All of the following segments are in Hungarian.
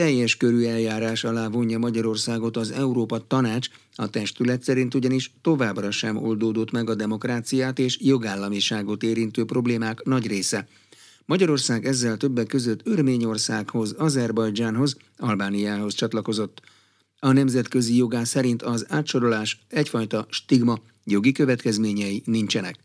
teljes körű eljárás alá vonja Magyarországot az Európa Tanács, a testület szerint ugyanis továbbra sem oldódott meg a demokráciát és jogállamiságot érintő problémák nagy része. Magyarország ezzel többek között Örményországhoz, Azerbajdzsánhoz, Albániához csatlakozott. A nemzetközi jogán szerint az átsorolás egyfajta stigma, jogi következményei nincsenek.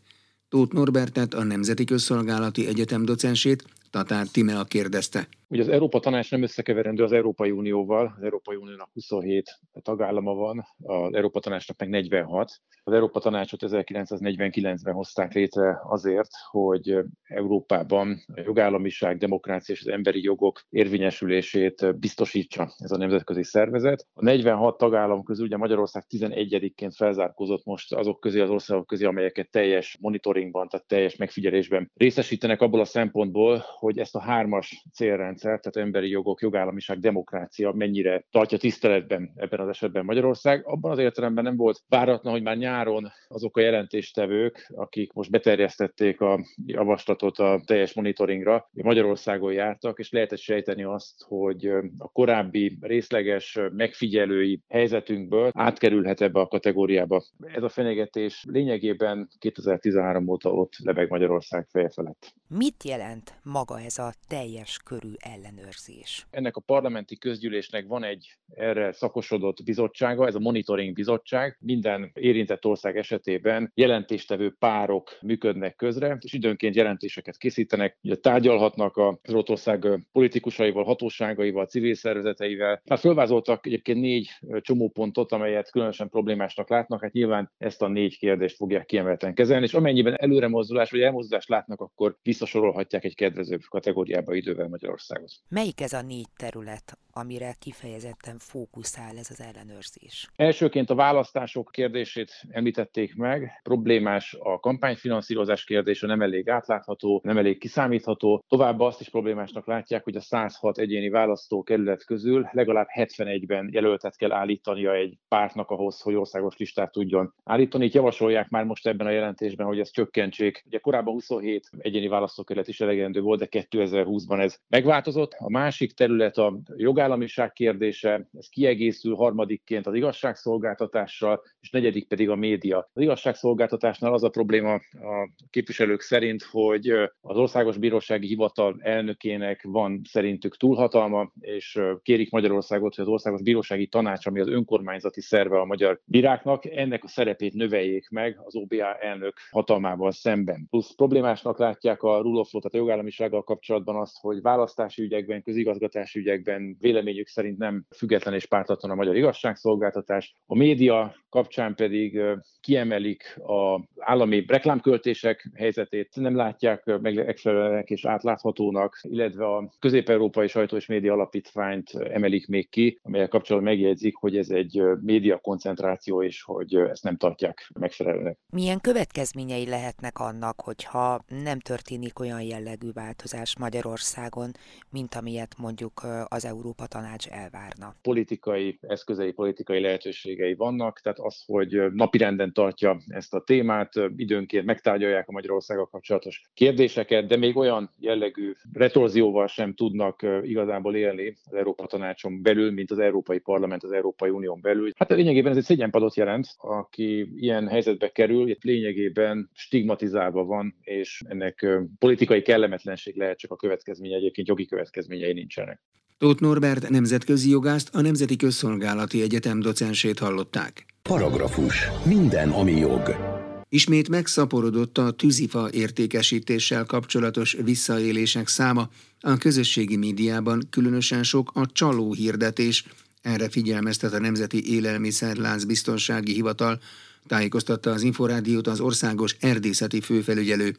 Tóth Norbertet, a Nemzeti Közszolgálati Egyetem docensét, Tatár Timea kérdezte. Ugye az Európa Tanács nem összekeverendő az Európai Unióval, az Európai Uniónak 27 tagállama van, az Európa Tanácsnak meg 46. Az Európa Tanácsot 1949-ben hozták létre azért, hogy Európában a jogállamiság, demokrácia és az emberi jogok érvényesülését biztosítsa ez a nemzetközi szervezet. A 46 tagállam közül ugye Magyarország 11-ként felzárkózott most azok közé az országok közé, amelyeket teljes monitoringban, tehát teljes megfigyelésben részesítenek abból a szempontból, hogy ezt a hármas célrendszer rendszer, tehát emberi jogok, jogállamiság, demokrácia mennyire tartja tiszteletben ebben az esetben Magyarország. Abban az értelemben nem volt váratlan, hogy már nyáron azok a jelentéstevők, akik most beterjesztették a javaslatot a teljes monitoringra, Magyarországon jártak, és lehetett sejteni azt, hogy a korábbi részleges megfigyelői helyzetünkből átkerülhet ebbe a kategóriába. Ez a fenyegetés lényegében 2013 óta ott lebeg Magyarország feje felett. Mit jelent maga ez a teljes körű ellenőrzés? Ennek a parlamenti közgyűlésnek van egy erre szakosodott bizottsága, ez a monitoring bizottság. Minden érintett ország esetében jelentéstevő párok működnek közre, és időnként jelentéseket készítenek, ugye tárgyalhatnak az ország politikusaival, hatóságaival, civil szervezeteivel. Már fölvázoltak egyébként négy csomópontot, amelyet különösen problémásnak látnak, hát nyilván ezt a négy kérdést fogják kiemelten kezelni, és amennyiben előre mozdulás vagy elmozdulást látnak, akkor visszasorolhatják egy kedvezőbb kategóriába idővel Magyarország. Magyarországot. Melyik ez a négy terület, amire kifejezetten fókuszál ez az ellenőrzés? Elsőként a választások kérdését említették meg. Problémás a kampányfinanszírozás kérdése, nem elég átlátható, nem elég kiszámítható. Továbbá azt is problémásnak látják, hogy a 106 egyéni választókerület közül legalább 71-ben jelöltet kell állítania egy pártnak ahhoz, hogy országos listát tudjon állítani. Itt javasolják már most ebben a jelentésben, hogy ezt csökkentsék. Ugye korábban 27 egyéni választókerület is elegendő volt, de 2020-ban ez megvált változott. A másik terület a jogállamiság kérdése, ez kiegészül harmadikként az igazságszolgáltatással, és negyedik pedig a média. Az igazságszolgáltatásnál az a probléma a képviselők szerint, hogy az Országos Bírósági Hivatal elnökének van szerintük túlhatalma, és kérik Magyarországot, hogy az Országos Bírósági Tanács, ami az önkormányzati szerve a magyar bíráknak, ennek a szerepét növeljék meg az OBA elnök hatalmával szemben. Plusz problémásnak látják a rule of law, tehát a jogállamisággal kapcsolatban azt, hogy választási ügyekben, közigazgatási ügyekben véleményük szerint nem független és pártatlan a magyar igazságszolgáltatás. A média kapcsán pedig kiemelik az állami reklámköltések helyzetét, nem látják megfelelőnek és átláthatónak, illetve a Közép-Európai Sajtó és Média Alapítványt emelik még ki, amelyek kapcsolatban megjegyzik, hogy ez egy média koncentráció, és hogy ezt nem tartják megfelelőnek. Milyen következményei lehetnek annak, hogyha nem történik olyan jellegű változás Magyarországon, mint amilyet mondjuk az Európa Tanács elvárna. Politikai eszközei, politikai lehetőségei vannak, tehát az, hogy napirenden tartja ezt a témát, időnként megtárgyalják a Magyarországgal kapcsolatos kérdéseket, de még olyan jellegű retorzióval sem tudnak igazából élni az Európa Tanácson belül, mint az Európai Parlament az Európai Unión belül. Hát lényegében ez egy szégyenpadot jelent, aki ilyen helyzetbe kerül, itt lényegében stigmatizálva van, és ennek politikai kellemetlenség lehet csak a következménye egyébként jogi következményei nincsenek. Tóth Norbert nemzetközi jogást a Nemzeti Közszolgálati Egyetem docensét hallották. Paragrafus. Minden, ami jog. Ismét megszaporodott a tűzifa értékesítéssel kapcsolatos visszaélések száma. A közösségi médiában különösen sok a csaló hirdetés. Erre figyelmeztet a Nemzeti Élelmiszerlánc Biztonsági Hivatal, tájékoztatta az Inforádiót az országos erdészeti főfelügyelő.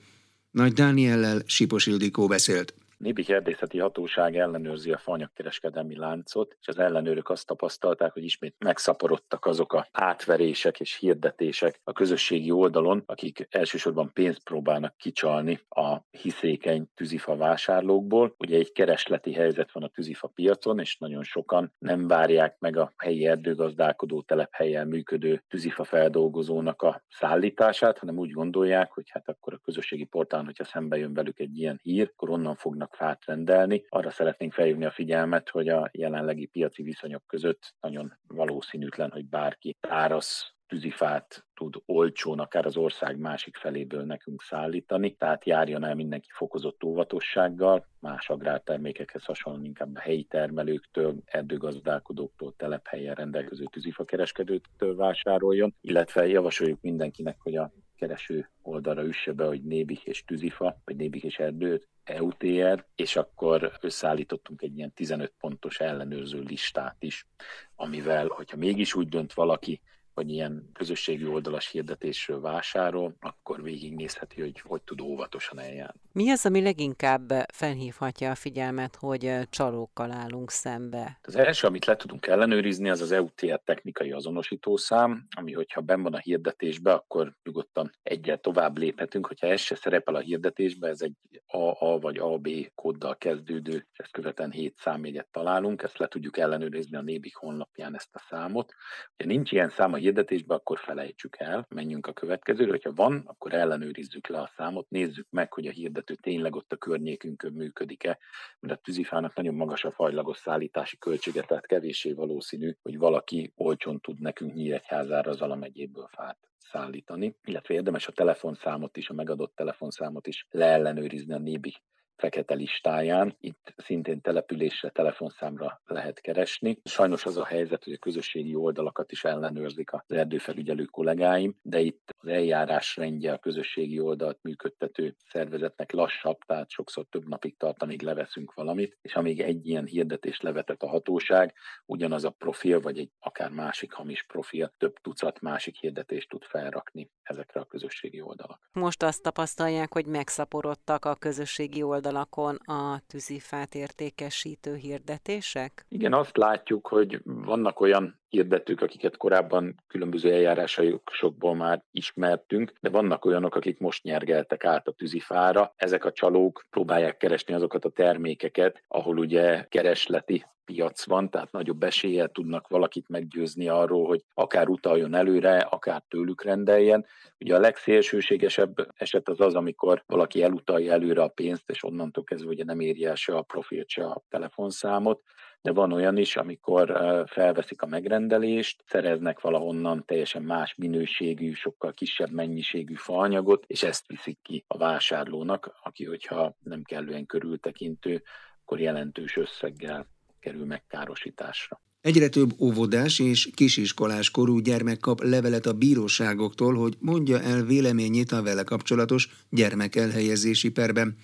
Nagy Dániellel Sipos Ildikó beszélt. Nébi Erdészeti Hatóság ellenőrzi a fanyagkereskedelmi láncot, és az ellenőrök azt tapasztalták, hogy ismét megszaporodtak azok a átverések és hirdetések a közösségi oldalon, akik elsősorban pénzt próbálnak kicsalni a hiszékeny tűzifa vásárlókból. Ugye egy keresleti helyzet van a tűzifa piacon, és nagyon sokan nem várják meg a helyi erdőgazdálkodó telephelyen működő tűzifa feldolgozónak a szállítását, hanem úgy gondolják, hogy hát akkor a közösségi portálon, hogyha szembe jön velük egy ilyen hír, akkor onnan fognak tudnak fát rendelni. Arra szeretnénk felhívni a figyelmet, hogy a jelenlegi piaci viszonyok között nagyon valószínűtlen, hogy bárki tárasz tűzifát tud olcsón, akár az ország másik feléből nekünk szállítani, tehát járjon el mindenki fokozott óvatossággal, más agrártermékekhez hasonlóan inkább a helyi termelőktől, erdőgazdálkodóktól, telephelyen rendelkező tűzifakereskedőktől vásároljon, illetve javasoljuk mindenkinek, hogy a kereső oldalra üsse be, hogy Nébik és Tűzifa, vagy Nébik és Erdőt, EUTR, és akkor összeállítottunk egy ilyen 15 pontos ellenőrző listát is, amivel, hogyha mégis úgy dönt valaki, vagy ilyen közösségi oldalas hirdetésről vásárol, akkor végignézheti, hogy hogy tud óvatosan eljárni. Mi az, ami leginkább felhívhatja a figyelmet, hogy csalókkal állunk szembe? Az első, amit le tudunk ellenőrizni, az az EUTR technikai azonosítószám, ami hogyha ben van a hirdetésbe, akkor nyugodtan egyel tovább léphetünk, hogyha ez se szerepel a hirdetésbe, ez egy AA vagy AB kóddal kezdődő, és ezt követően 7 számjegyet találunk, ezt le tudjuk ellenőrizni a Nébik honlapján ezt a számot. Ha nincs ilyen szám a hirdetésbe, akkor felejtsük el, menjünk a következőre, hogyha van, akkor ellenőrizzük le a számot, nézzük meg, hogy a hirdető tényleg ott a környékünkön működik-e, mert a tűzifának nagyon magas a fajlagos szállítási költsége, tehát kevéssé valószínű, hogy valaki olcsón tud nekünk Nyíregyházára az alamegyéből fát szállítani, illetve érdemes a telefonszámot is, a megadott telefonszámot is leellenőrizni a nébi fekete listáján. Itt szintén településre, telefonszámra lehet keresni. Sajnos az a helyzet, hogy a közösségi oldalakat is ellenőrzik az erdőfelügyelő kollégáim, de itt az eljárás rendje a közösségi oldalt működtető szervezetnek lassabb, tehát sokszor több napig tart, amíg leveszünk valamit, és amíg egy ilyen hirdetést levetett a hatóság, ugyanaz a profil, vagy egy akár másik hamis profil több tucat másik hirdetést tud felrakni ezekre a közösségi oldalak. Most azt tapasztalják, hogy megszaporodtak a közösségi oldalak oldalakon a tűzifát értékesítő hirdetések? Igen, azt látjuk, hogy vannak olyan hirdetők, akiket korábban különböző eljárásokból már ismertünk, de vannak olyanok, akik most nyergeltek át a tűzifára. Ezek a csalók próbálják keresni azokat a termékeket, ahol ugye keresleti piac van, tehát nagyobb eséllyel tudnak valakit meggyőzni arról, hogy akár utaljon előre, akár tőlük rendeljen. Ugye a legszélsőségesebb eset az az, amikor valaki elutalja előre a pénzt, és onnantól kezdve ugye nem érje se a profilt, se a telefonszámot, de van olyan is, amikor felveszik a megrendelést, szereznek valahonnan teljesen más minőségű, sokkal kisebb mennyiségű faanyagot, és ezt viszik ki a vásárlónak, aki, hogyha nem kellően körültekintő, akkor jelentős összeggel kerül megkárosításra. Egyre több óvodás és kisiskolás korú gyermek kap levelet a bíróságoktól, hogy mondja el véleményét a vele kapcsolatos gyermek elhelyezési perben,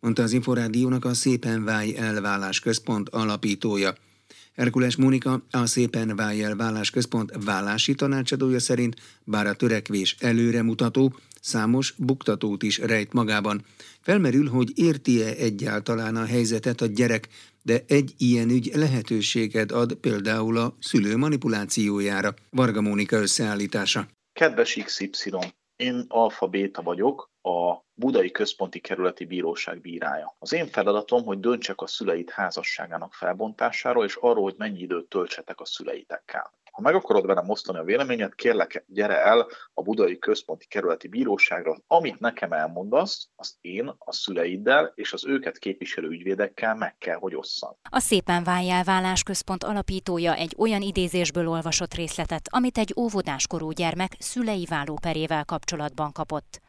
mondta az Inforádiónak a Szépen Válj elvállás központ alapítója. Herkules Mónika, a Szépen Válj elvállás központ vállási tanácsadója szerint, bár a törekvés előremutató, számos buktatót is rejt magában. Felmerül, hogy érti-e egyáltalán a helyzetet a gyerek, de egy ilyen ügy lehetőséget ad például a szülő manipulációjára. Varga Mónika összeállítása. Kedves XY, én alfa béta vagyok, a Budai Központi Kerületi Bíróság bírája. Az én feladatom, hogy döntsek a szüleit házasságának felbontásáról, és arról, hogy mennyi időt töltsetek a szüleitekkel. Ha meg akarod velem osztani a véleményet, kérlek, gyere el a Budai Központi Kerületi Bíróságra. Amit nekem elmondasz, azt én a szüleiddel és az őket képviselő ügyvédekkel meg kell, hogy osszam. A Szépen Váljál Vállásközpont alapítója egy olyan idézésből olvasott részletet, amit egy óvodáskorú gyermek szülei válóperével kapcsolatban kapott.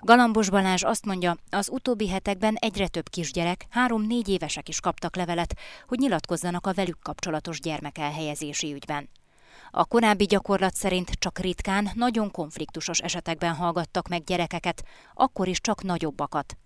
Galambos Balázs azt mondja, az utóbbi hetekben egyre több kisgyerek, három-négy évesek is kaptak levelet, hogy nyilatkozzanak a velük kapcsolatos gyermek elhelyezési ügyben. A korábbi gyakorlat szerint csak ritkán, nagyon konfliktusos esetekben hallgattak meg gyerekeket, akkor is csak nagyobbakat.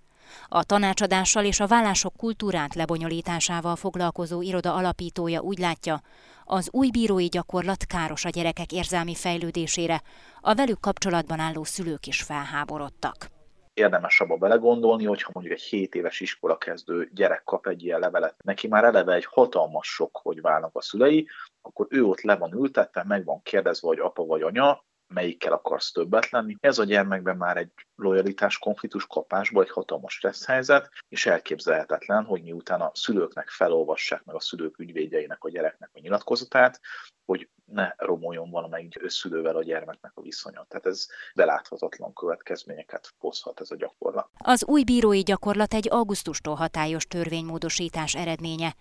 A tanácsadással és a vállások kultúrát lebonyolításával foglalkozó iroda alapítója úgy látja, az új bírói gyakorlat káros a gyerekek érzelmi fejlődésére, a velük kapcsolatban álló szülők is felháborodtak érdemes abba belegondolni, hogyha mondjuk egy 7 éves iskola kezdő gyerek kap egy ilyen levelet, neki már eleve egy hatalmas sok, hogy válnak a szülei, akkor ő ott le van ültetve, meg van kérdezve, hogy apa vagy anya, melyikkel akarsz többet lenni. Ez a gyermekben már egy lojalitás konfliktus kapásból egy hatalmas stressz helyzet, és elképzelhetetlen, hogy miután a szülőknek felolvassák meg a szülők ügyvédjeinek a gyereknek a nyilatkozatát, hogy ne romoljon valamelyik összülővel a gyermeknek a viszonya. Tehát ez beláthatatlan következményeket hozhat ez a gyakorlat. Az új bírói gyakorlat egy augusztustól hatályos törvénymódosítás eredménye.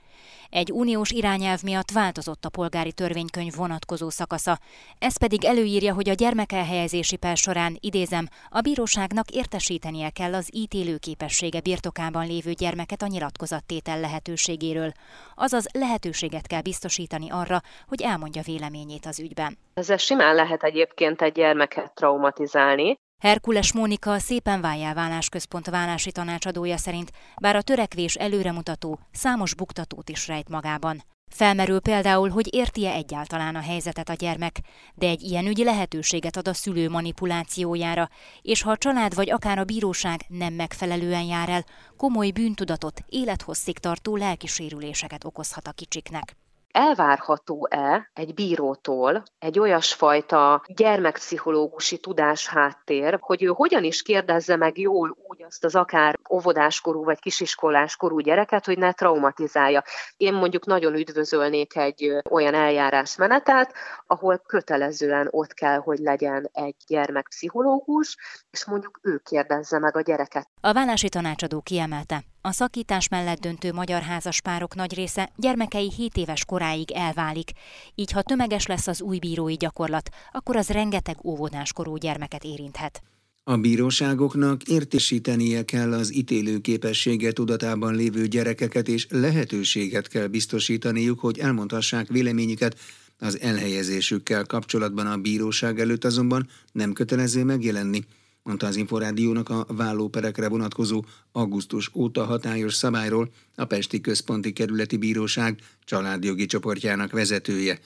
Egy uniós irányelv miatt változott a polgári törvénykönyv vonatkozó szakasza. Ez pedig előírja, hogy a gyermekelhelyezési per során, idézem, a bíróságnak értesítenie kell az ítélőképessége birtokában lévő gyermeket a nyilatkozattétel lehetőségéről. Azaz lehetőséget kell biztosítani arra, hogy elmondja véleményét az ügyben. Ezzel simán lehet egyébként egy gyermeket traumatizálni, Herkules Mónika a Szépen Váljál Válásközpont válási tanácsadója szerint, bár a törekvés előremutató, számos buktatót is rejt magában. Felmerül például, hogy érti-e egyáltalán a helyzetet a gyermek, de egy ilyen ügy lehetőséget ad a szülő manipulációjára, és ha a család vagy akár a bíróság nem megfelelően jár el, komoly bűntudatot, élethosszig tartó lelkisérüléseket okozhat a kicsiknek elvárható-e egy bírótól egy olyasfajta gyermekpszichológusi tudás háttér, hogy ő hogyan is kérdezze meg jól úgy azt az akár óvodáskorú vagy kisiskoláskorú gyereket, hogy ne traumatizálja. Én mondjuk nagyon üdvözölnék egy olyan eljárásmenetet, ahol kötelezően ott kell, hogy legyen egy gyermekpszichológus, és mondjuk ő kérdezze meg a gyereket. A vállási tanácsadó kiemelte, a szakítás mellett döntő magyar házaspárok nagy része gyermekei 7 éves koráig elválik, így ha tömeges lesz az új bírói gyakorlat, akkor az rengeteg óvodáskorú gyermeket érinthet. A bíróságoknak értesítenie kell az ítélő képessége tudatában lévő gyerekeket, és lehetőséget kell biztosítaniuk, hogy elmondhassák véleményüket az elhelyezésükkel kapcsolatban. A bíróság előtt azonban nem kötelező megjelenni mondta az Inforádiónak a vállóperekre vonatkozó augusztus óta hatályos szabályról a Pesti Központi Kerületi Bíróság családjogi csoportjának vezetője.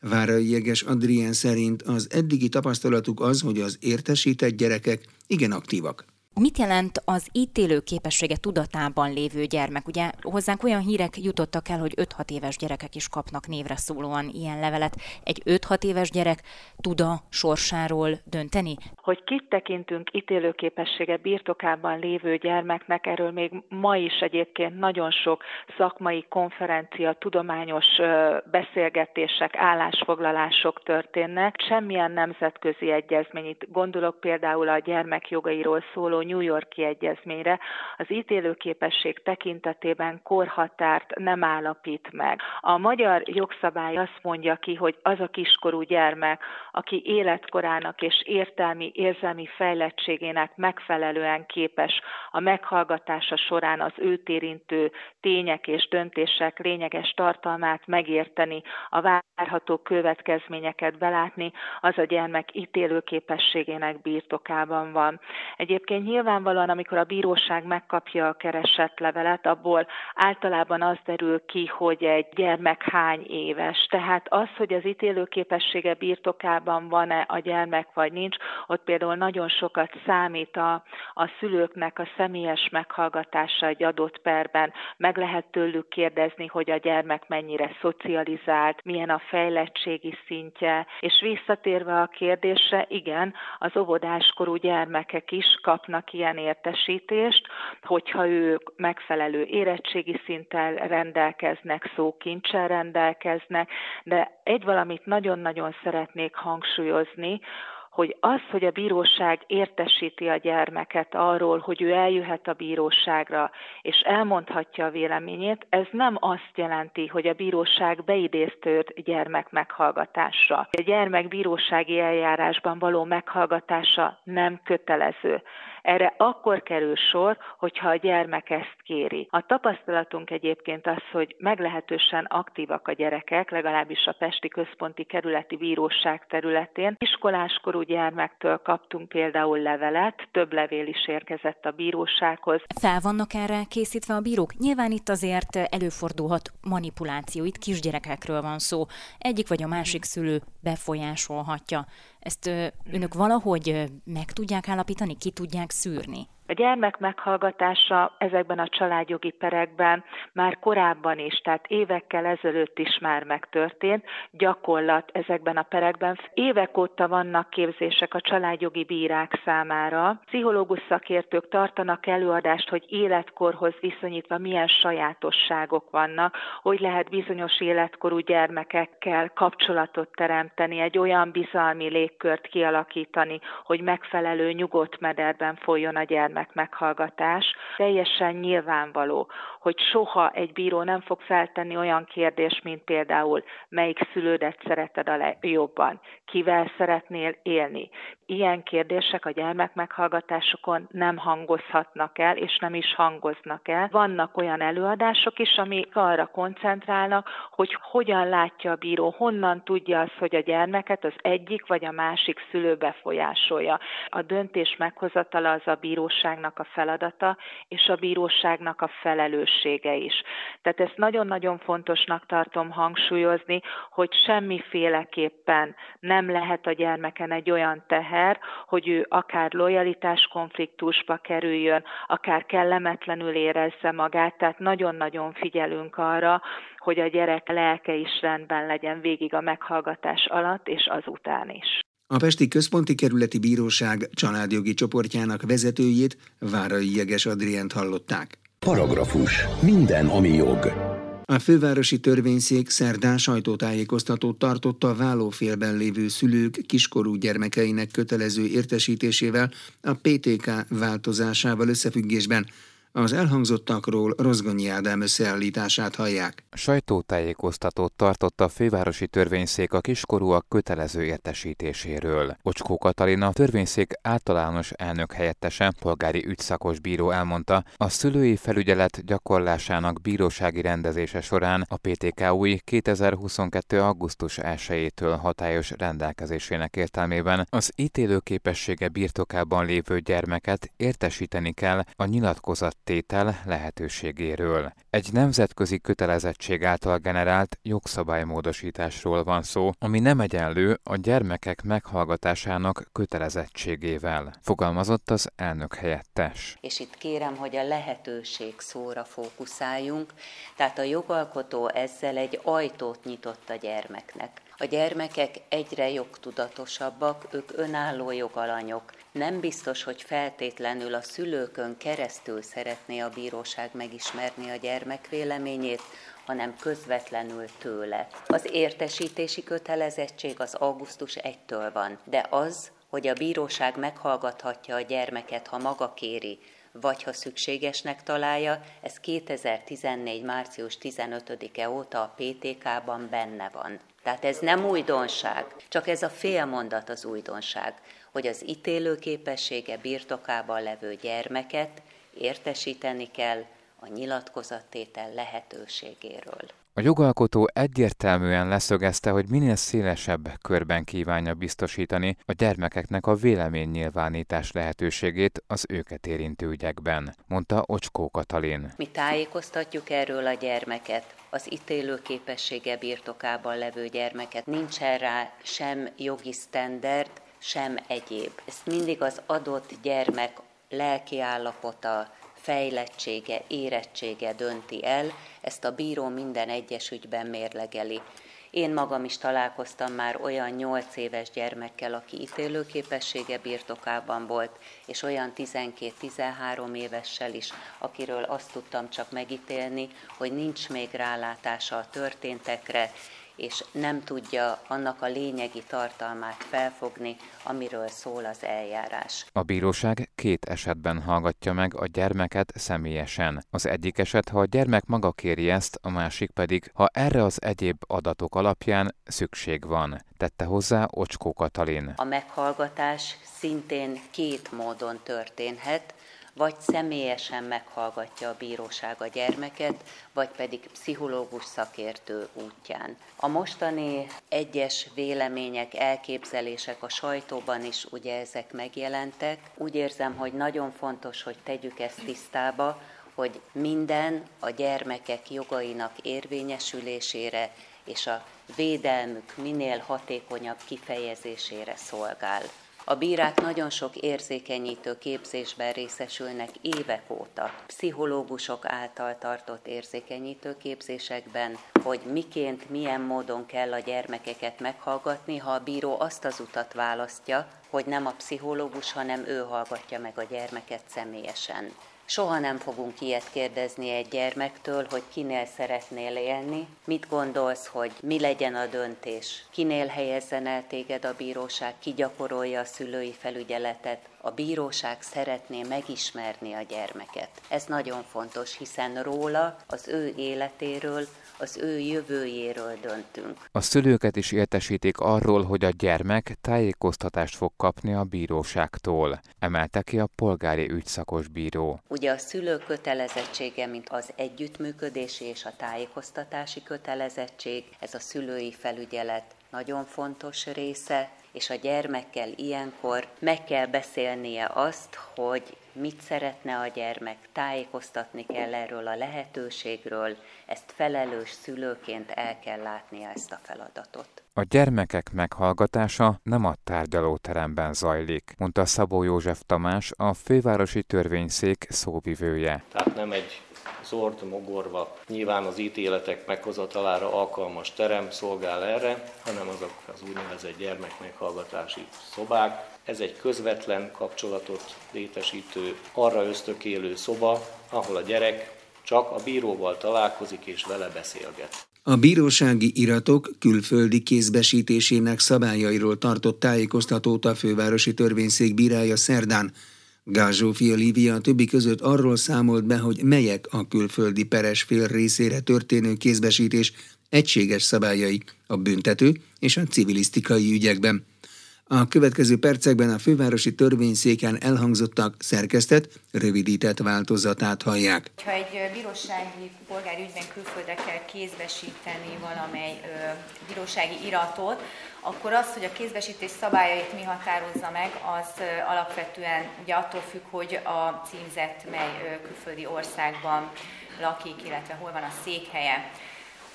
Várai Jeges Adrien szerint az eddigi tapasztalatuk az, hogy az értesített gyerekek igen aktívak. Mit jelent az ítélő képessége tudatában lévő gyermek? Ugye hozzánk olyan hírek jutottak el, hogy 5-6 éves gyerekek is kapnak névre szólóan ilyen levelet. Egy 5-6 éves gyerek tud a sorsáról dönteni? Hogy kit tekintünk ítélő képessége birtokában lévő gyermeknek, erről még ma is egyébként nagyon sok szakmai konferencia, tudományos beszélgetések, állásfoglalások történnek. Semmilyen nemzetközi egyezmény, itt gondolok például a gyermekjogairól szóló New Yorki egyezményre az ítélőképesség tekintetében korhatárt nem állapít meg. A magyar jogszabály azt mondja ki, hogy az a kiskorú gyermek, aki életkorának és értelmi, érzelmi fejlettségének megfelelően képes a meghallgatása során az őt érintő tények és döntések lényeges tartalmát megérteni, a várható következményeket belátni, az a gyermek ítélőképességének birtokában van. Egyébként nyilvánvalóan, amikor a bíróság megkapja a keresett levelet, abból általában az derül ki, hogy egy gyermek hány éves. Tehát az, hogy az ítélőképessége birtokában van-e a gyermek, vagy nincs, ott például nagyon sokat számít a, a szülőknek a személyes meghallgatása egy adott perben. Meg lehet tőlük kérdezni, hogy a gyermek mennyire szocializált, milyen a fejlettségi szintje, és visszatérve a kérdésre, igen, az óvodáskorú gyermekek is kapnak kapnak ilyen értesítést, hogyha ők megfelelő érettségi szinttel rendelkeznek, szókincsel rendelkeznek, de egy valamit nagyon-nagyon szeretnék hangsúlyozni, hogy az, hogy a bíróság értesíti a gyermeket arról, hogy ő eljöhet a bíróságra, és elmondhatja a véleményét, ez nem azt jelenti, hogy a bíróság beidézte őt gyermek meghallgatásra. A gyermek bírósági eljárásban való meghallgatása nem kötelező. Erre akkor kerül sor, hogyha a gyermek ezt kéri. A tapasztalatunk egyébként az, hogy meglehetősen aktívak a gyerekek, legalábbis a Pesti Központi Kerületi Bíróság területén. Iskoláskorú gyermektől kaptunk például levelet, több levél is érkezett a bírósághoz. Fel vannak erre készítve a bírók? Nyilván itt azért előfordulhat manipuláció, itt kisgyerekekről van szó. Egyik vagy a másik szülő befolyásolhatja. Ezt önök valahogy meg tudják állapítani, ki tudják szűrni? Gyermek meghallgatása ezekben a családjogi perekben már korábban is, tehát évekkel ezelőtt is már megtörtént, gyakorlat ezekben a perekben. Évek óta vannak képzések a családjogi bírák számára. Pszichológus szakértők tartanak előadást, hogy életkorhoz viszonyítva milyen sajátosságok vannak, hogy lehet bizonyos életkorú gyermekekkel kapcsolatot teremteni, egy olyan bizalmi légkört kialakítani, hogy megfelelő nyugodt mederben folyjon a gyermek meghallgatás. Teljesen nyilvánvaló, hogy soha egy bíró nem fog feltenni olyan kérdést, mint például melyik szülődet szereted a legjobban, kivel szeretnél élni. Ilyen kérdések a gyermek meghallgatásokon nem hangozhatnak el, és nem is hangoznak el. Vannak olyan előadások is, amik arra koncentrálnak, hogy hogyan látja a bíró, honnan tudja az, hogy a gyermeket az egyik vagy a másik szülő befolyásolja. A döntés meghozatala az a bíróságnak a feladata, és a bíróságnak a felelőssége is. Tehát ezt nagyon-nagyon fontosnak tartom hangsúlyozni, hogy semmiféleképpen nem lehet a gyermeken egy olyan teher, hogy ő akár lojalitás konfliktusba kerüljön, akár kellemetlenül érezze magát, tehát nagyon-nagyon figyelünk arra, hogy a gyerek lelke is rendben legyen végig a meghallgatás alatt és azután is. A Pesti Központi Kerületi Bíróság családjogi csoportjának vezetőjét Várai Jeges Adrient hallották. Paragrafus. Minden, ami jog. A fővárosi törvényszék szerdán sajtótájékoztatót tartott a vállófélben lévő szülők kiskorú gyermekeinek kötelező értesítésével a PTK változásával összefüggésben, az elhangzottakról Rozgonyi Ádám összeállítását hallják. Sajtótájékoztatót tartott a fővárosi törvényszék a kiskorúak kötelező értesítéséről. Ocskó Katalina, törvényszék általános elnök helyettese, polgári ügyszakos bíró elmondta, a szülői felügyelet gyakorlásának bírósági rendezése során a PTK új 2022. augusztus 1-től hatályos rendelkezésének értelmében az ítélőképessége birtokában lévő gyermeket értesíteni kell a nyilatkozat tétel lehetőségéről. Egy nemzetközi kötelezettség által generált jogszabálymódosításról van szó, ami nem egyenlő a gyermekek meghallgatásának kötelezettségével, fogalmazott az elnök helyettes. És itt kérem, hogy a lehetőség szóra fókuszáljunk, tehát a jogalkotó ezzel egy ajtót nyitott a gyermeknek. A gyermekek egyre jogtudatosabbak, ők önálló jogalanyok. Nem biztos, hogy feltétlenül a szülőkön keresztül szeretné a bíróság megismerni a gyermek véleményét, hanem közvetlenül tőle. Az értesítési kötelezettség az augusztus 1-től van, de az, hogy a bíróság meghallgathatja a gyermeket, ha maga kéri, vagy ha szükségesnek találja, ez 2014. március 15-e óta a PTK-ban benne van. Tehát ez nem újdonság, csak ez a félmondat az újdonság, hogy az ítélőképessége birtokában levő gyermeket értesíteni kell a nyilatkozattétel lehetőségéről. A jogalkotó egyértelműen leszögezte, hogy minél szélesebb körben kívánja biztosítani a gyermekeknek a véleménynyilvánítás lehetőségét az őket érintő ügyekben, mondta Ocskó Katalin. Mi tájékoztatjuk erről a gyermeket, az ítélőképessége birtokában levő gyermeket. Nincsen rá sem jogi sztenderd, sem egyéb. Ezt mindig az adott gyermek lelki állapota, fejlettsége, érettsége dönti el, ezt a bíró minden egyes ügyben mérlegeli. Én magam is találkoztam már olyan 8 éves gyermekkel, aki ítélőképessége birtokában volt, és olyan 12-13 évessel is, akiről azt tudtam csak megítélni, hogy nincs még rálátása a történtekre, és nem tudja annak a lényegi tartalmát felfogni, amiről szól az eljárás. A bíróság két esetben hallgatja meg a gyermeket személyesen. Az egyik eset, ha a gyermek maga kéri ezt, a másik pedig, ha erre az egyéb adatok alapján szükség van, tette hozzá Ocskó Katalin. A meghallgatás szintén két módon történhet, vagy személyesen meghallgatja a bíróság a gyermeket, vagy pedig pszichológus szakértő útján. A mostani egyes vélemények, elképzelések a sajtóban is ugye ezek megjelentek. Úgy érzem, hogy nagyon fontos, hogy tegyük ezt tisztába, hogy minden a gyermekek jogainak érvényesülésére és a védelmük minél hatékonyabb kifejezésére szolgál. A bírák nagyon sok érzékenyítő képzésben részesülnek évek óta. Pszichológusok által tartott érzékenyítő képzésekben, hogy miként, milyen módon kell a gyermekeket meghallgatni, ha a bíró azt az utat választja, hogy nem a pszichológus, hanem ő hallgatja meg a gyermeket személyesen. Soha nem fogunk ilyet kérdezni egy gyermektől, hogy kinél szeretnél élni, mit gondolsz, hogy mi legyen a döntés, kinél helyezzen el téged a bíróság, ki gyakorolja a szülői felügyeletet. A bíróság szeretné megismerni a gyermeket. Ez nagyon fontos, hiszen róla, az ő életéről, az ő jövőjéről döntünk. A szülőket is értesítik arról, hogy a gyermek tájékoztatást fog kapni a bíróságtól, emelte ki a polgári ügyszakos bíró. Ugye a szülő kötelezettsége, mint az együttműködési és a tájékoztatási kötelezettség, ez a szülői felügyelet nagyon fontos része, és a gyermekkel ilyenkor meg kell beszélnie azt, hogy mit szeretne a gyermek, tájékoztatni kell erről a lehetőségről, ezt felelős szülőként el kell látnia ezt a feladatot. A gyermekek meghallgatása nem a tárgyalóteremben zajlik, mondta Szabó József Tamás, a fővárosi törvényszék szóvivője. Tehát nem egy zord, mogorva, nyilván az ítéletek meghozatalára alkalmas terem szolgál erre, hanem azok az úgynevezett gyermekmeghallgatási szobák. Ez egy közvetlen kapcsolatot létesítő, arra ösztökélő szoba, ahol a gyerek csak a bíróval találkozik és vele beszélget. A bírósági iratok külföldi kézbesítésének szabályairól tartott tájékoztatót a fővárosi törvényszék bírája szerdán. Gázsófia Lívia többi között arról számolt be, hogy melyek a külföldi peres fél részére történő kézbesítés egységes szabályai a büntető és a civilisztikai ügyekben. A következő percekben a fővárosi törvényszéken elhangzottak szerkesztett, rövidített változatát hallják. Ha egy bírósági polgári ügyben külföldre kell kézbesíteni valamely bírósági iratot, akkor az, hogy a kézbesítés szabályait mi határozza meg, az alapvetően ugye attól függ, hogy a címzett mely külföldi országban lakik, illetve hol van a székhelye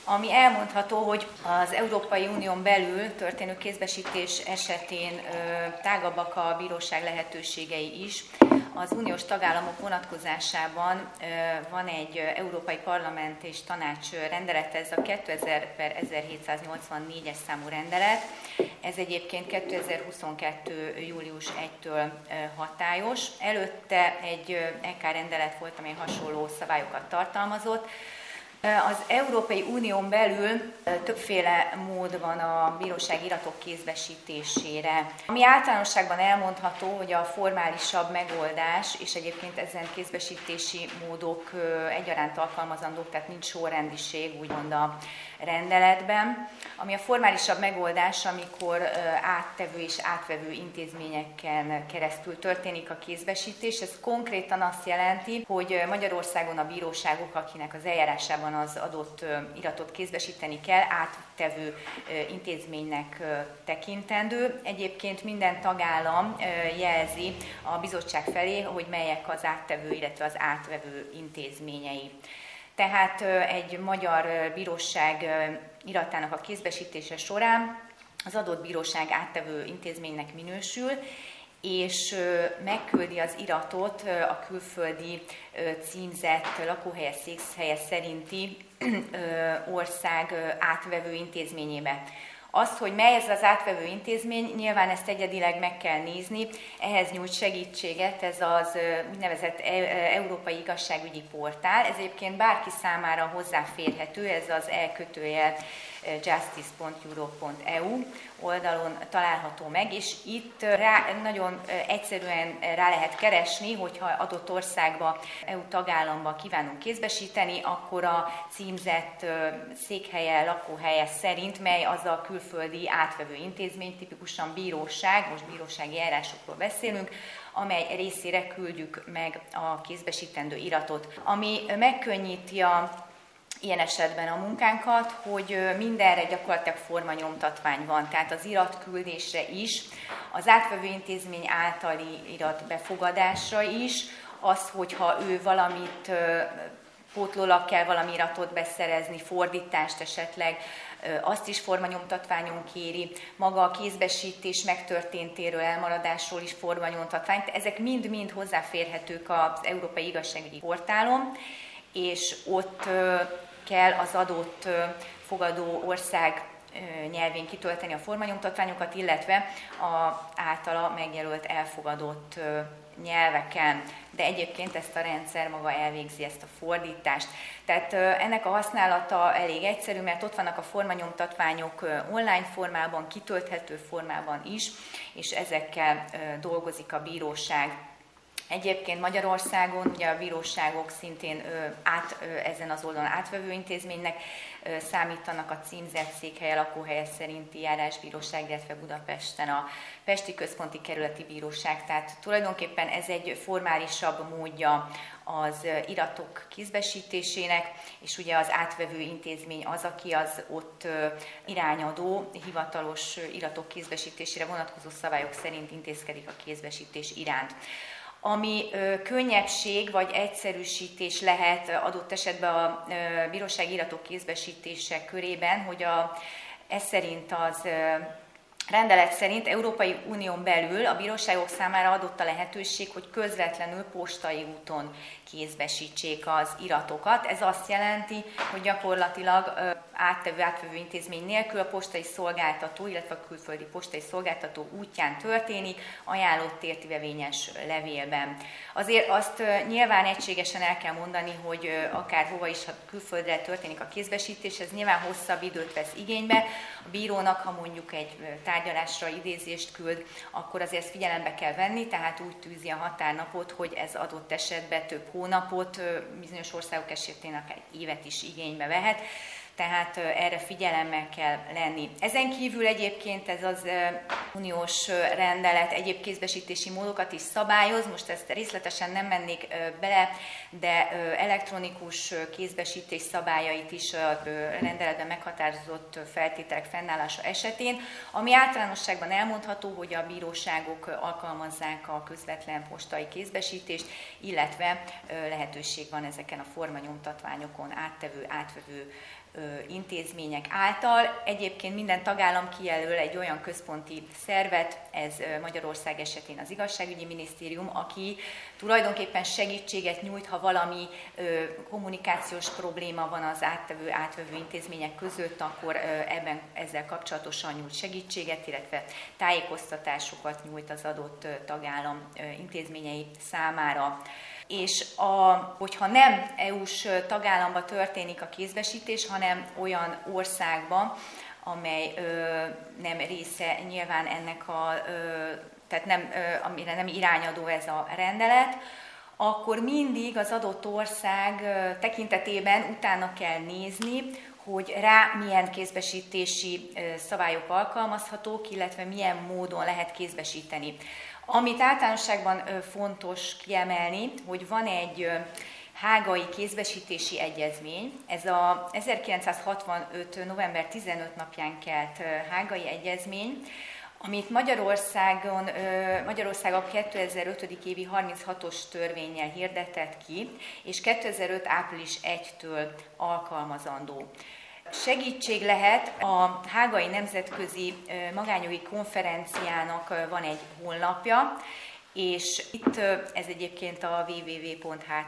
ami elmondható, hogy az Európai Unión belül történő kézbesítés esetén tágabbak a bíróság lehetőségei is. Az uniós tagállamok vonatkozásában van egy Európai Parlament és Tanács rendelet, ez a 2000 per 1784-es számú rendelet. Ez egyébként 2022. július 1-től hatályos. Előtte egy EK rendelet volt, amely hasonló szabályokat tartalmazott. Az Európai Unión belül többféle mód van a bíróság iratok kézbesítésére. Ami általánosságban elmondható, hogy a formálisabb megoldás, és egyébként ezen kézbesítési módok egyaránt alkalmazandók, tehát nincs sorrendiség, úgymond a rendeletben, ami a formálisabb megoldás, amikor áttevő és átvevő intézményeken keresztül történik a kézbesítés. Ez konkrétan azt jelenti, hogy Magyarországon a bíróságok, akinek az eljárásában az adott iratot kézbesíteni kell, áttevő intézménynek tekintendő. Egyébként minden tagállam jelzi a bizottság felé, hogy melyek az áttevő, illetve az átvevő intézményei. Tehát egy magyar bíróság iratának a kézbesítése során az adott bíróság áttevő intézménynek minősül, és megküldi az iratot a külföldi címzett lakóhelye, székhelye szerinti ország átvevő intézményébe. Az, hogy mely ez az átvevő intézmény, nyilván ezt egyedileg meg kell nézni, ehhez nyújt segítséget ez az úgynevezett e, Európai Igazságügyi Portál. Ez egyébként bárki számára hozzáférhető, ez az elkötője justice.euro.eu oldalon található meg, és itt rá, nagyon egyszerűen rá lehet keresni, hogyha adott országba, EU tagállamba kívánunk kézbesíteni, akkor a címzett székhelye, lakóhelye szerint, mely az a külföldi átvevő intézmény, tipikusan bíróság, most bírósági eljárásokról beszélünk, amely részére küldjük meg a kézbesítendő iratot, ami megkönnyíti a ilyen esetben a munkánkat, hogy mindenre gyakorlatilag formanyomtatvány van, tehát az iratküldésre is, az átvevő intézmény általi irat befogadásra is, az, hogyha ő valamit pótlólag kell valami iratot beszerezni, fordítást esetleg, azt is formanyomtatványon kéri, maga a kézbesítés megtörténtéről, elmaradásról is formanyomtatvány. Ezek mind-mind hozzáférhetők az Európai Igazságügyi Portálon, és ott kell az adott fogadó ország nyelvén kitölteni a formanyomtatványokat, illetve a általa megjelölt elfogadott nyelveken, de egyébként ezt a rendszer maga elvégzi ezt a fordítást. Tehát ennek a használata elég egyszerű, mert ott vannak a formanyomtatványok online formában, kitölthető formában is, és ezekkel dolgozik a bíróság Egyébként Magyarországon ugye a bíróságok szintén át, ezen az oldalon átvevő intézménynek számítanak a címzett székhelye, lakóhelye szerinti járásbíróság, illetve Budapesten a Pesti Központi Kerületi Bíróság. Tehát tulajdonképpen ez egy formálisabb módja az iratok kézbesítésének, és ugye az átvevő intézmény az, aki az ott irányadó, hivatalos iratok kézbesítésére vonatkozó szabályok szerint intézkedik a kézbesítés iránt ami könnyebbség vagy egyszerűsítés lehet adott esetben a ö, bírósági iratok kézbesítése körében, hogy a, ez szerint az rendelet szerint Európai Unión belül a bíróságok számára adott a lehetőség, hogy közvetlenül postai úton kézbesítsék az iratokat. Ez azt jelenti, hogy gyakorlatilag áttevő, átvevő intézmény nélkül a postai szolgáltató, illetve a külföldi postai szolgáltató útján történik, ajánlott értivevényes levélben. Azért azt nyilván egységesen el kell mondani, hogy akár hova is, ha külföldre történik a kézbesítés, ez nyilván hosszabb időt vesz igénybe. A bírónak, ha mondjuk egy tárgyalásra idézést küld, akkor azért ezt figyelembe kell venni, tehát úgy tűzi a határnapot, hogy ez adott esetben több hónapot, bizonyos országok esetén akár évet is igénybe vehet tehát erre figyelemmel kell lenni. Ezen kívül egyébként ez az uniós rendelet egyéb kézbesítési módokat is szabályoz, most ezt részletesen nem mennék bele, de elektronikus kézbesítés szabályait is a rendeletben meghatározott feltételek fennállása esetén, ami általánosságban elmondható, hogy a bíróságok alkalmazzák a közvetlen postai kézbesítést, illetve lehetőség van ezeken a formanyomtatványokon áttevő, átvevő intézmények által. Egyébként minden tagállam kijelöl egy olyan központi szervet, ez Magyarország esetén az igazságügyi minisztérium, aki tulajdonképpen segítséget nyújt, ha valami kommunikációs probléma van az áttevő, átvevő intézmények között, akkor ebben ezzel kapcsolatosan nyújt segítséget, illetve tájékoztatásokat nyújt az adott tagállam intézményei számára és a, hogyha nem EU-s tagállamba történik a kézbesítés, hanem olyan országban, amely ö, nem része nyilván ennek a, ö, tehát nem, ö, amire nem irányadó ez a rendelet, akkor mindig az adott ország tekintetében utána kell nézni, hogy rá milyen kézbesítési szabályok alkalmazhatók, illetve milyen módon lehet kézbesíteni. Amit általánosságban fontos kiemelni, hogy van egy hágai kézbesítési egyezmény. Ez a 1965. november 15 napján kelt hágai egyezmény, amit Magyarországon, Magyarország a 2005. évi 36-os törvényel hirdetett ki, és 2005. április 1-től alkalmazandó. Segítség lehet. A Hágai Nemzetközi Magányogi Konferenciának van egy honlapja, és itt ez egyébként a www.hcch.net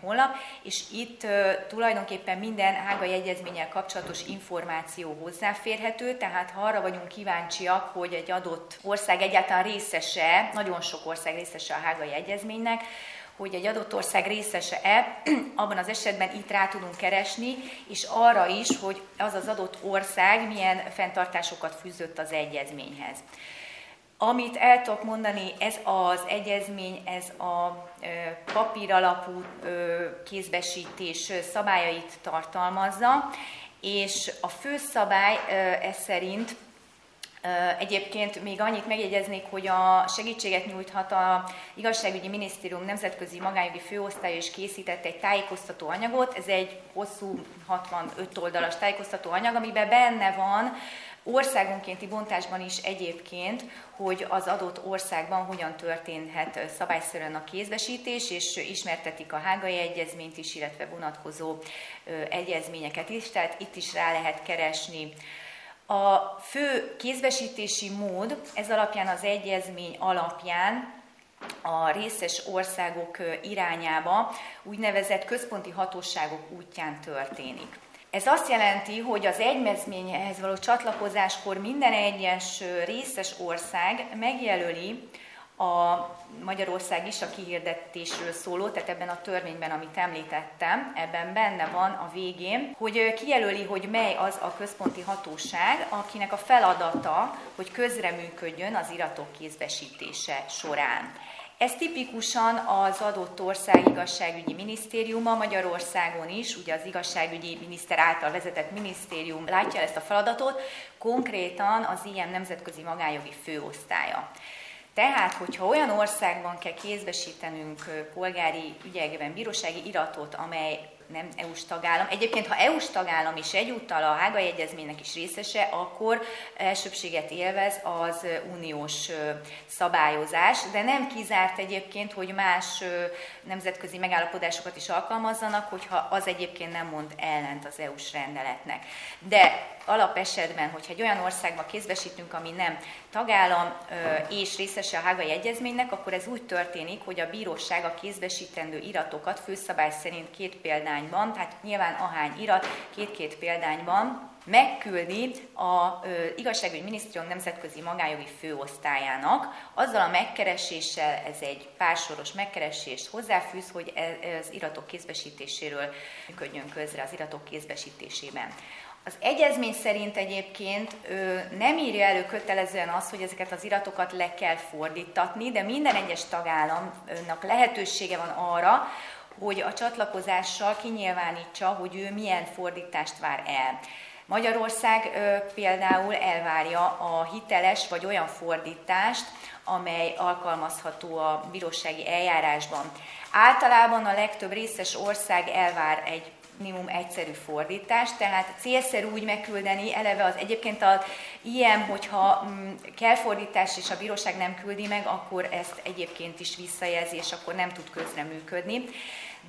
honlap, és itt tulajdonképpen minden hágai egyezménnyel kapcsolatos információ hozzáférhető, tehát ha arra vagyunk kíváncsiak, hogy egy adott ország egyáltalán részese, nagyon sok ország részese a hágai egyezménynek, hogy egy adott ország részese-e, abban az esetben itt rá tudunk keresni, és arra is, hogy az az adott ország milyen fenntartásokat fűzött az egyezményhez. Amit el tudok mondani, ez az egyezmény, ez a papír alapú kézbesítés szabályait tartalmazza, és a fő szabály ez szerint Egyébként még annyit megjegyeznék, hogy a segítséget nyújthat a igazságügyi minisztérium nemzetközi magányügyi főosztálya is készített egy tájékoztató anyagot. Ez egy hosszú 65 oldalas tájékoztató anyag, amiben benne van országonkénti bontásban is egyébként, hogy az adott országban hogyan történhet szabályszerűen a kézbesítés, és ismertetik a hágai egyezményt is, illetve vonatkozó egyezményeket is, tehát itt is rá lehet keresni a fő kézbesítési mód ez alapján az egyezmény alapján a részes országok irányába úgynevezett központi hatóságok útján történik. Ez azt jelenti, hogy az egymezményhez való csatlakozáskor minden egyes részes ország megjelöli a Magyarország is a kihirdetésről szóló, tehát ebben a törvényben, amit említettem, ebben benne van a végén, hogy kijelöli, hogy mely az a központi hatóság, akinek a feladata, hogy közreműködjön az iratok kézbesítése során. Ez tipikusan az adott ország igazságügyi minisztériuma, Magyarországon is, ugye az igazságügyi miniszter által vezetett minisztérium látja ezt a feladatot, konkrétan az ilyen nemzetközi magánjogi főosztálya. Tehát, hogyha olyan országban kell kézbesítenünk polgári ügyekben bírósági iratot, amely nem EU-s tagállam. Egyébként, ha EU-s tagállam is egyúttal a Hágai Egyezménynek is részese, akkor elsőbséget élvez az uniós szabályozás, de nem kizárt egyébként, hogy más nemzetközi megállapodásokat is alkalmazzanak, hogyha az egyébként nem mond ellent az EU-s rendeletnek. De alapesetben, hogyha egy olyan országba kézbesítünk, ami nem tagállam és részese a Hágai Egyezménynek, akkor ez úgy történik, hogy a bíróság a kézbesítendő iratokat főszabály szerint két példányban, tehát nyilván ahány irat, két-két példányban megküldi a ö, igazságügyi minisztérium nemzetközi magájogi főosztályának, azzal a megkereséssel, ez egy pársoros megkeresést hozzáfűz, hogy e, az iratok kézbesítéséről működjön közre az iratok kézbesítésében. Az egyezmény szerint egyébként ö, nem írja elő kötelezően azt, hogy ezeket az iratokat le kell fordítatni, de minden egyes tagállamnak lehetősége van arra, hogy a csatlakozással kinyilvánítsa, hogy ő milyen fordítást vár el. Magyarország ö, például elvárja a hiteles vagy olyan fordítást, amely alkalmazható a bírósági eljárásban. Általában a legtöbb részes ország elvár egy minimum egyszerű fordítás, tehát célszerű úgy megküldeni, eleve az egyébként az ilyen, hogyha mm, kell fordítás és a bíróság nem küldi meg, akkor ezt egyébként is visszajelzi, és akkor nem tud közreműködni.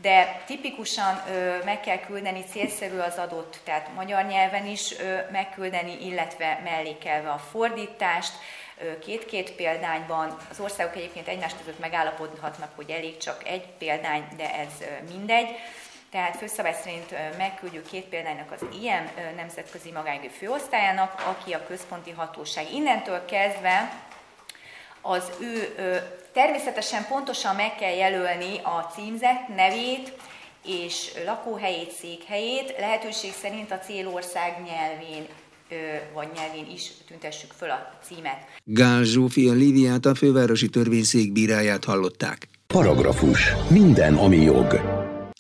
De tipikusan ö, meg kell küldeni, célszerű az adott, tehát magyar nyelven is ö, megküldeni, illetve mellékelve a fordítást, két-két példányban. Az országok egyébként egymás között megállapodhatnak, hogy elég csak egy példány, de ez mindegy. Tehát főszabály szerint megküldjük két példánynak az ilyen nemzetközi magánjogi főosztályának, aki a központi hatóság. Innentől kezdve az ő természetesen pontosan meg kell jelölni a címzet nevét, és lakóhelyét, székhelyét, lehetőség szerint a célország nyelvén vagy nyelvén is tüntessük föl a címet. Gál Zsófia Líviát, a fővárosi törvényszék bíráját hallották. Paragrafus. Minden, ami jog.